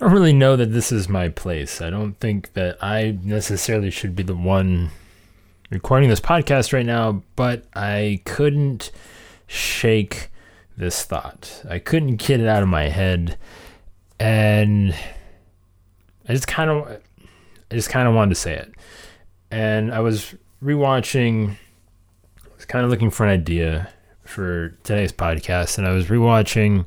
I don't really know that this is my place. I don't think that I necessarily should be the one recording this podcast right now, but I couldn't shake this thought. I couldn't get it out of my head. And I just kind of I just kind of wanted to say it. And I was rewatching I was kind of looking for an idea for today's podcast and I was rewatching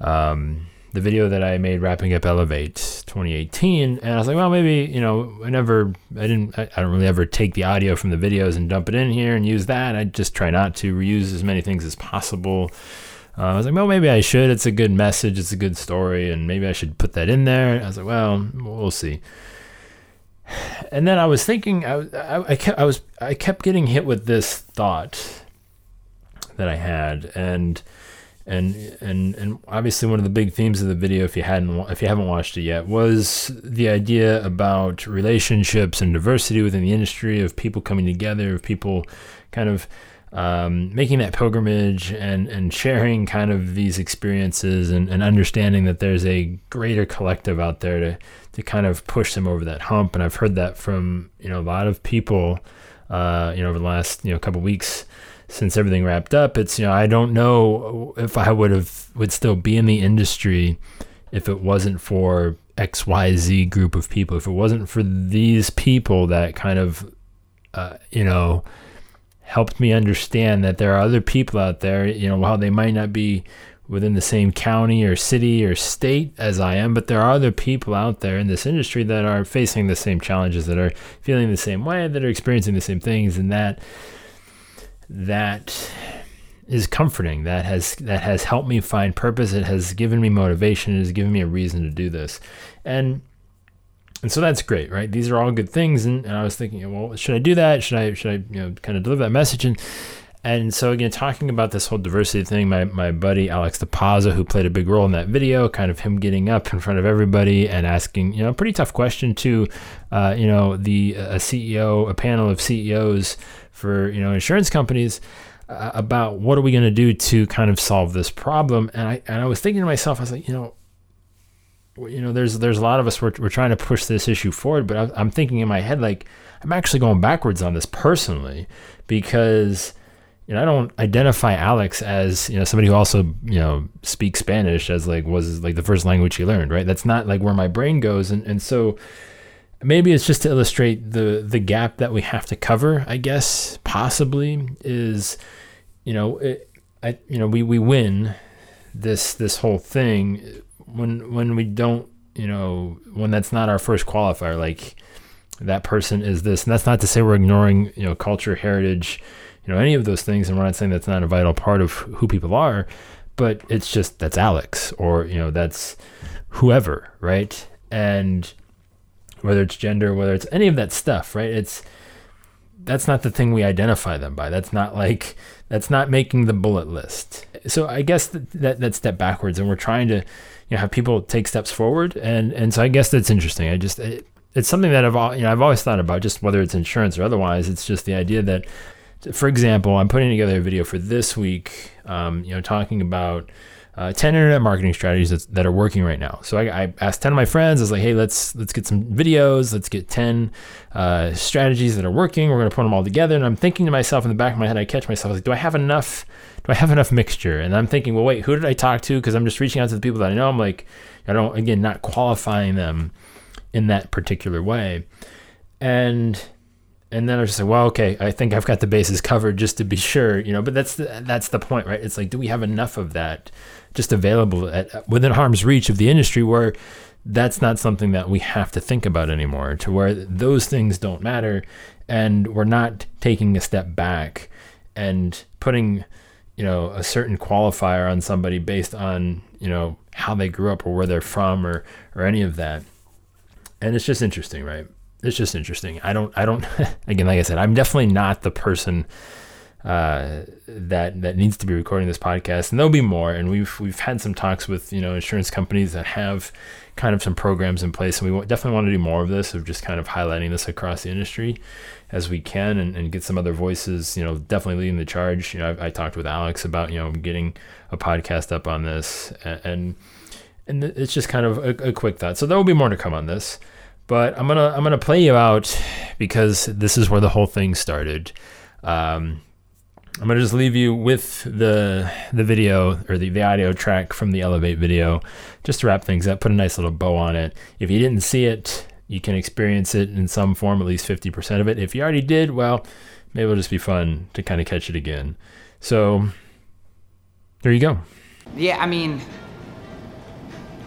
um the video that I made wrapping up Elevate 2018, and I was like, well, maybe you know, I never, I didn't, I, I, don't really ever take the audio from the videos and dump it in here and use that. I just try not to reuse as many things as possible. Uh, I was like, well, maybe I should. It's a good message, it's a good story, and maybe I should put that in there. I was like, well, we'll see. And then I was thinking, I, I, I kept, I was, I kept getting hit with this thought that I had, and and and and obviously one of the big themes of the video if you hadn't if you haven't watched it yet was the idea about relationships and diversity within the industry of people coming together of people kind of um, making that pilgrimage and and sharing kind of these experiences and, and understanding that there's a greater collective out there to to kind of push them over that hump. And I've heard that from you know a lot of people uh, you know over the last you know couple weeks since everything wrapped up, it's you know I don't know if I would have would still be in the industry if it wasn't for X Y Z group of people. If it wasn't for these people that kind of uh, you know helped me understand that there are other people out there. You know while they might not be within the same county or city or state as I am, but there are other people out there in this industry that are facing the same challenges, that are feeling the same way, that are experiencing the same things, and that that is comforting that has that has helped me find purpose it has given me motivation it has given me a reason to do this. And and so that's great right? These are all good things and, and i was thinking well should i do that? Should i should i you know kind of deliver that message? And and so again talking about this whole diversity thing my, my buddy alex depaza who played a big role in that video kind of him getting up in front of everybody and asking you know a pretty tough question to uh, you know the a ceo a panel of ceos for you know insurance companies uh, about what are we going to do to kind of solve this problem. And I and I was thinking to myself, I was like, you know, you know, there's there's a lot of us we're, we're trying to push this issue forward, but I, I'm thinking in my head like I'm actually going backwards on this personally because you know, I don't identify Alex as you know somebody who also you know speaks Spanish as like was like the first language he learned, right? That's not like where my brain goes, and and so maybe it's just to illustrate the the gap that we have to cover i guess possibly is you know it, I, you know we, we win this this whole thing when when we don't you know when that's not our first qualifier like that person is this. And that's not to say we're ignoring you know culture heritage you know any of those things. And we're not saying that's not a vital part of who people are but it's just that's alex or you know that's whoever right? And whether it's gender, whether it's any of that stuff, right? It's that's not the thing we identify them by. That's not like that's not making the bullet list. So I guess that, that that step backwards, and we're trying to you know have people take steps forward, and and so I guess that's interesting. I just it, it's something that I've you know I've always thought about, just whether it's insurance or otherwise. It's just the idea that, for example, I'm putting together a video for this week, um, you know, talking about uh, 10 internet marketing strategies that are working right now. So I, I, asked 10 of my friends, I was like, hey, let's let's get some videos, let's get 10 uh, strategies that are working. We're gonna put them all together. And I'm thinking to myself in the back of my head, I catch myself I like, do I have enough? Do I have enough mixture? And I'm thinking, well, wait, who did I talk to? Because I'm just reaching out to the people that I know. I'm like, I don't again not qualifying them in that particular way. And and then I was just like, well, okay, I think I've got the bases covered just to be sure, you know. But that's the, that's the point, right? It's like, do we have enough of that just available at within harm's reach of the industry where that's not something that we have to think about anymore, to where those things don't matter, and we're not taking a step back and putting, you know, a certain qualifier on somebody based on you know how they grew up or where they're from or or any of that. And it's just interesting, right? It's just interesting. I don't, I don't, again, like I said, I'm definitely not the person uh, that that needs to be recording this podcast, and there'll be more. And we've we've had some talks with you know insurance companies that have kind of some programs in place, and we definitely want to do more of this of just kind of highlighting this across the industry as we can, and, and get some other voices. You know, definitely leading the charge. You know, I, I talked with Alex about you know getting a podcast up on this, and, and and it's just kind of a, a quick thought. So there will be more to come on this, but I'm gonna I'm gonna play you out because this is where the whole thing started. Um, I'm gonna just leave you with the the video or the, the audio track from the Elevate video, just to wrap things up. Put a nice little bow on it. If you didn't see it, you can experience it in some form, at least 50% of it. If you already did, well, maybe it'll just be fun to kind of catch it again. So there you go. Yeah, I mean,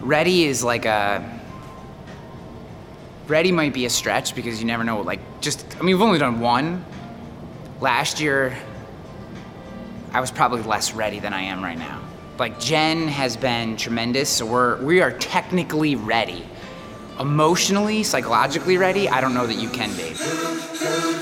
ready is like a. Ready might be a stretch because you never know. Like, just, I mean, we've only done one. Last year, I was probably less ready than I am right now. Like Jen has been tremendous, so we're we are technically ready. Emotionally, psychologically ready, I don't know that you can be.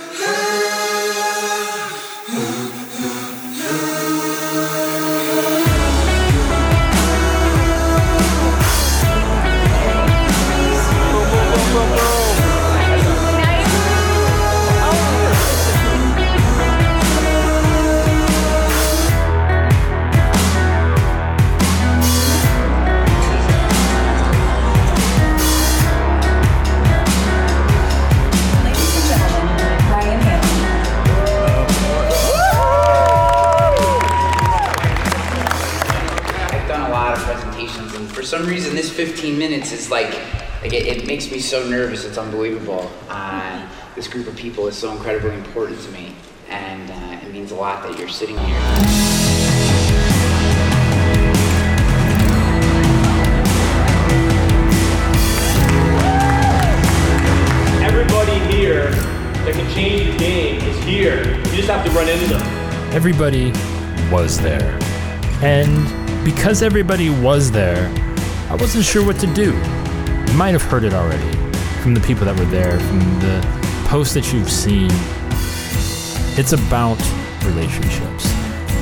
Some reason, this 15 minutes is like, like it, it makes me so nervous. It's unbelievable. Uh, this group of people is so incredibly important to me, and uh, it means a lot that you're sitting here. Everybody here that can change the game is here. You just have to run into them. Everybody was there. And because everybody was there, I wasn't sure what to do. You might have heard it already from the people that were there, from the posts that you've seen. It's about relationships.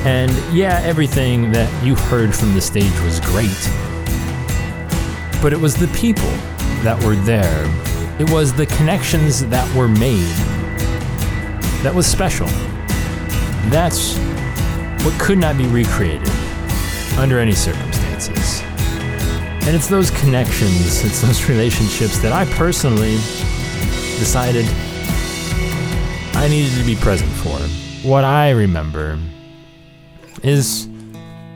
And yeah, everything that you heard from the stage was great. But it was the people that were there. It was the connections that were made that was special. That's what could not be recreated under any circumstances. And it's those connections, it's those relationships that I personally decided I needed to be present for. What I remember is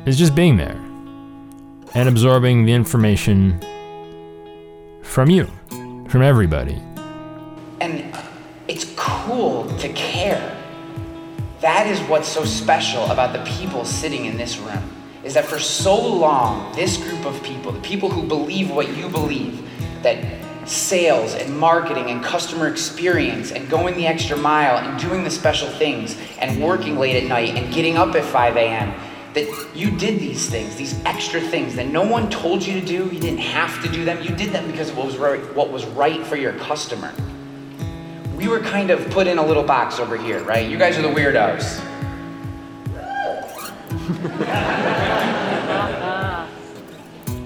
is just being there and absorbing the information from you, from everybody. And it's cool to care. That is what's so special about the people sitting in this room. Is that for so long, this group of people, the people who believe what you believe, that sales and marketing and customer experience and going the extra mile and doing the special things and working late at night and getting up at 5 a.m., that you did these things, these extra things that no one told you to do. You didn't have to do them. You did them because of what was right, what was right for your customer we were kind of put in a little box over here, right? You guys are the weirdos.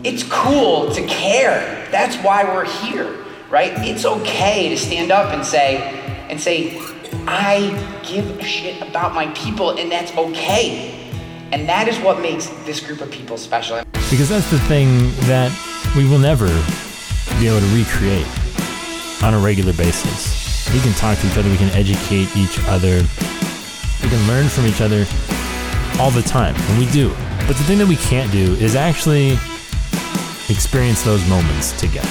it's cool to care. That's why we're here, right? It's okay to stand up and say, and say, I give a shit about my people, and that's okay. And that is what makes this group of people special. Because that's the thing that we will never be able to recreate on a regular basis. We can talk to each other, we can educate each other, we can learn from each other all the time, and we do. But the thing that we can't do is actually experience those moments together.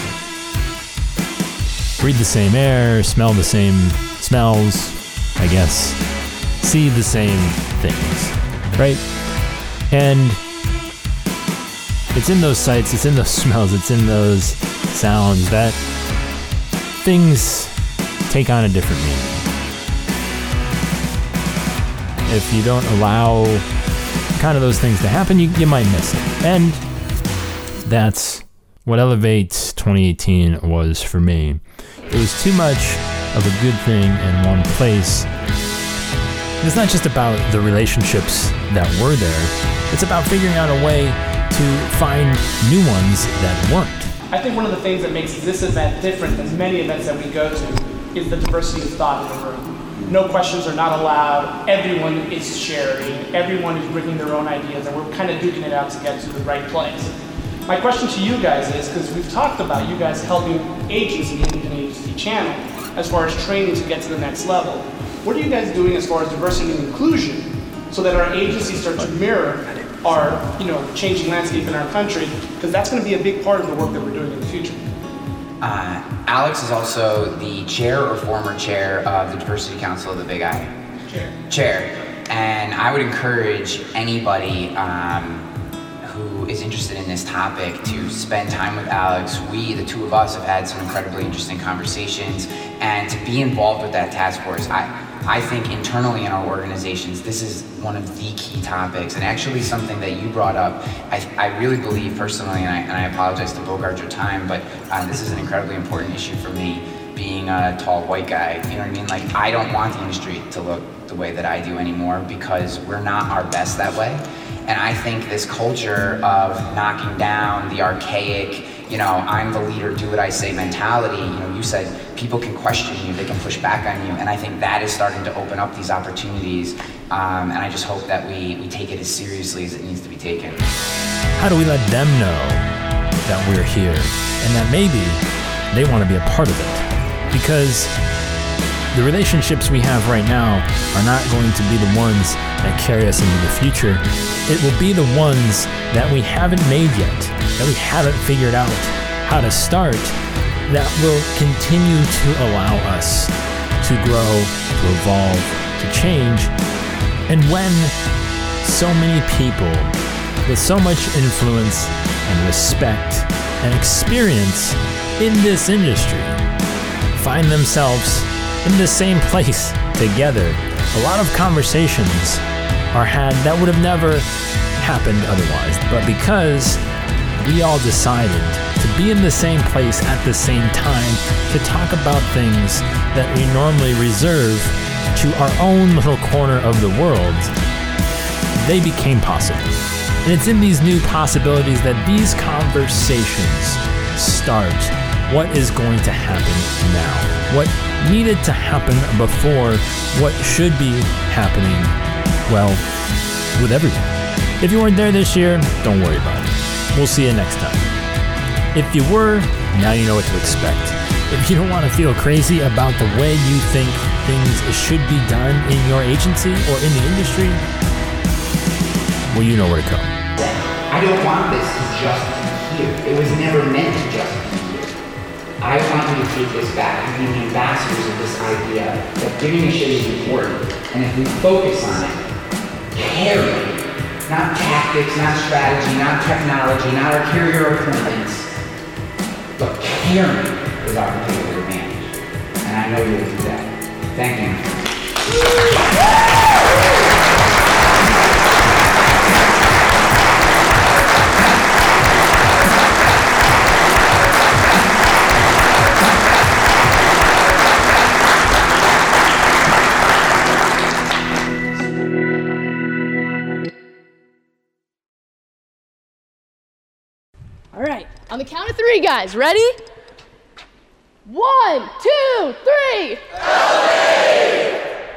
Breathe the same air, smell the same smells, I guess, see the same things, right? And it's in those sights, it's in those smells, it's in those sounds that things take on a different meaning. If you don't allow kind of those things to happen, you, you might miss it. And that's what Elevate 2018 was for me. It was too much of a good thing in one place. It's not just about the relationships that were there, it's about figuring out a way to find new ones that weren't. I think one of the things that makes this event different than many events that we go to is the diversity of thought in the room. No questions are not allowed. Everyone is sharing. Everyone is bringing their own ideas, and we're kind of duking it out to get to the right place. My question to you guys is because we've talked about you guys helping agents in the Independent Agency channel as far as training to get to the next level. What are you guys doing as far as diversity and inclusion so that our agencies start to mirror our, you know, changing landscape in our country? Because that's going to be a big part of the work that we're doing in the future. Uh, Alex is also the chair or former chair of the Diversity Council of the Big I. Chair. Chair. And I would encourage anybody um, who is interested in this topic to spend time with Alex. We, the two of us, have had some incredibly interesting conversations, and to be involved with that task force. I, I think internally in our organizations, this is one of the key topics, and actually something that you brought up. I, I really believe personally, and I, and I apologize to bogart your time, but uh, this is an incredibly important issue for me, being a tall white guy. You know what I mean? Like, I don't want the industry to look the way that I do anymore because we're not our best that way. And I think this culture of knocking down the archaic, you know, I'm the leader, do what I say mentality, you know, you said people can question you, they can push back on you. And I think that is starting to open up these opportunities. Um, and I just hope that we, we take it as seriously as it needs to be taken. How do we let them know that we're here and that maybe they want to be a part of it? Because the relationships we have right now are not going to be the ones that carry us into the future. It will be the ones that we haven't made yet, that we haven't figured out how to start, that will continue to allow us to grow, to evolve, to change. And when so many people with so much influence and respect and experience in this industry find themselves in the same place together, a lot of conversations are had that would have never happened otherwise. But because we all decided to be in the same place at the same time to talk about things that we normally reserve to our own little corner of the world, they became possible. And it's in these new possibilities that these conversations start. What is going to happen now? What needed to happen before what should be happening, well, with everyone. If you weren't there this year, don't worry about it. We'll see you next time. If you were, now you know what to expect. If you don't want to feel crazy about the way you think things should be done in your agency or in the industry, well, you know where to come. I don't want this to just be here. It was never meant to just be here. I want you to take this back and be the ambassadors of this idea that giving a shit is important. And if we focus on it, caring, not tactics, not strategy, not technology, not our carrier appointments, but caring is our particular advantage. And I know you'll do that. Thank you. Three, guys. Ready? One, two, three.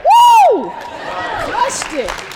Woo! Crushed it.